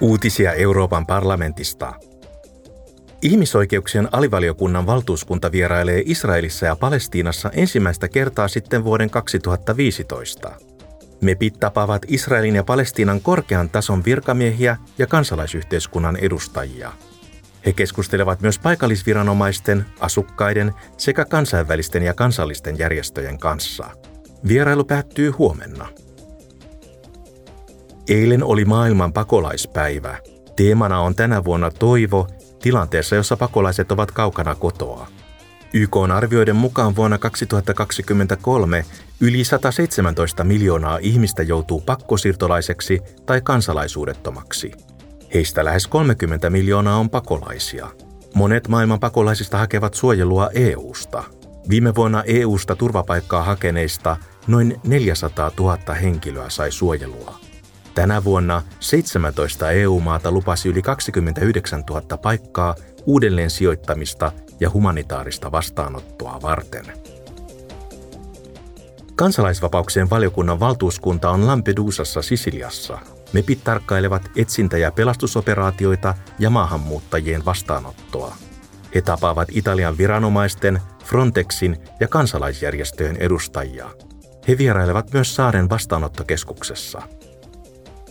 Uutisia Euroopan parlamentista. Ihmisoikeuksien alivaliokunnan valtuuskunta vierailee Israelissa ja Palestiinassa ensimmäistä kertaa sitten vuoden 2015. MEPit tapaavat Israelin ja Palestiinan korkean tason virkamiehiä ja kansalaisyhteiskunnan edustajia. He keskustelevat myös paikallisviranomaisten, asukkaiden sekä kansainvälisten ja kansallisten järjestöjen kanssa. Vierailu päättyy huomenna. Eilen oli maailman pakolaispäivä. Teemana on tänä vuonna toivo tilanteessa, jossa pakolaiset ovat kaukana kotoa. YK on arvioiden mukaan vuonna 2023 yli 117 miljoonaa ihmistä joutuu pakkosiirtolaiseksi tai kansalaisuudettomaksi. Heistä lähes 30 miljoonaa on pakolaisia. Monet maailman pakolaisista hakevat suojelua EUsta. Viime vuonna EUsta turvapaikkaa hakeneista noin 400 000 henkilöä sai suojelua. Tänä vuonna 17 EU-maata lupasi yli 29 000 paikkaa uudelleen sijoittamista ja humanitaarista vastaanottoa varten. Kansalaisvapauksien valiokunnan valtuuskunta on Lampedusassa Sisiliassa. MEPit tarkkailevat etsintä- ja pelastusoperaatioita ja maahanmuuttajien vastaanottoa. He tapaavat Italian viranomaisten, Frontexin ja kansalaisjärjestöjen edustajia. He vierailevat myös saaren vastaanottokeskuksessa –